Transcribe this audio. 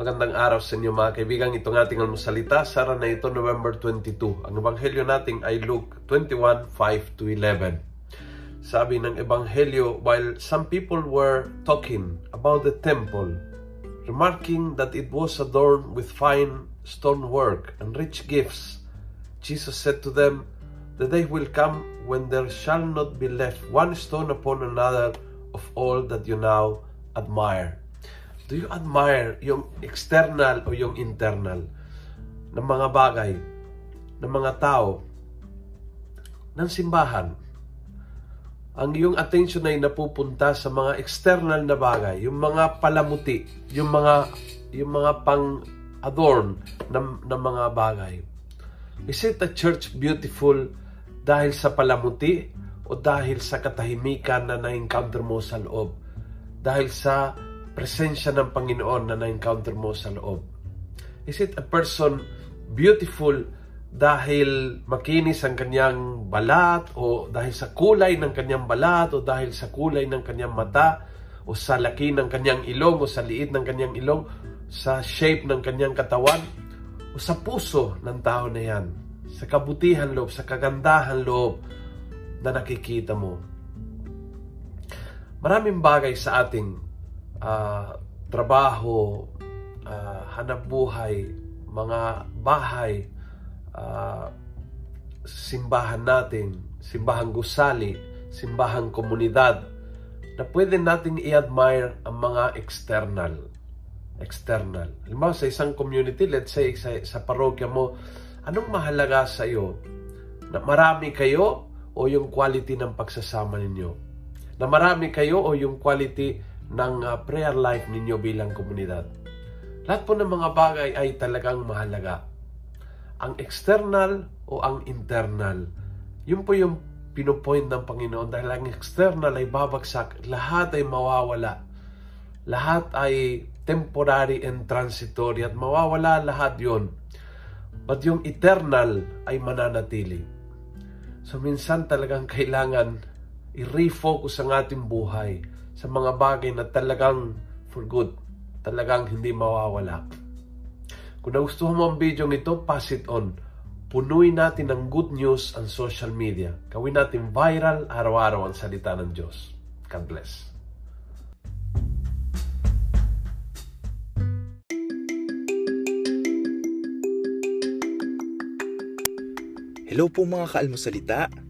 Magandang araw sa inyo mga kaibigan. Itong ating almusalita, Sara na ito, November 22. Ang ebanghelyo natin ay Luke 21, 5 to 11. Sabi ng ebanghelyo, while some people were talking about the temple, remarking that it was adorned with fine stonework and rich gifts, Jesus said to them, The day will come when there shall not be left one stone upon another of all that you now admire. Do you admire yung external o yung internal ng mga bagay, ng mga tao, ng simbahan? Ang iyong attention ay napupunta sa mga external na bagay, yung mga palamuti, yung mga yung mga pang adorn ng, ng mga bagay. Is it a church beautiful dahil sa palamuti o dahil sa katahimikan na na-encounter mo sa loob? Dahil sa presensya ng Panginoon na na-encounter mo sa loob? Is it a person beautiful dahil makinis ang kanyang balat o dahil sa kulay ng kanyang balat o dahil sa kulay ng kanyang mata o sa laki ng kanyang ilong o sa liit ng kanyang ilong sa shape ng kanyang katawan o sa puso ng tao na yan sa kabutihan loob, sa kagandahan loob na nakikita mo. Maraming bagay sa ating uh, trabaho, uh, hanap buhay, mga bahay, uh, simbahan natin, simbahan gusali, simbahan komunidad, na pwede nating i-admire ang mga external. External. Halimbawa sa isang community, let's say sa, sa parokya mo, anong mahalaga sa iyo? Na marami kayo o yung quality ng pagsasama ninyo? Na marami kayo o yung quality ng uh, prayer life ninyo bilang komunidad. Lahat po ng mga bagay ay talagang mahalaga. Ang external o ang internal, yun po yung pinupoint ng Panginoon dahil ang external ay babagsak, lahat ay mawawala. Lahat ay temporary and transitory at mawawala lahat yon. But yung eternal ay mananatili. So minsan talagang kailangan i-refocus ang ating buhay sa mga bagay na talagang for good, talagang hindi mawawala. Kung nagustuhan mo ang video ito, pass it on. Punuin natin ng good news ang social media. Gawin natin viral araw-araw ang salita ng Diyos. God bless. Hello po mga kaalmosalita.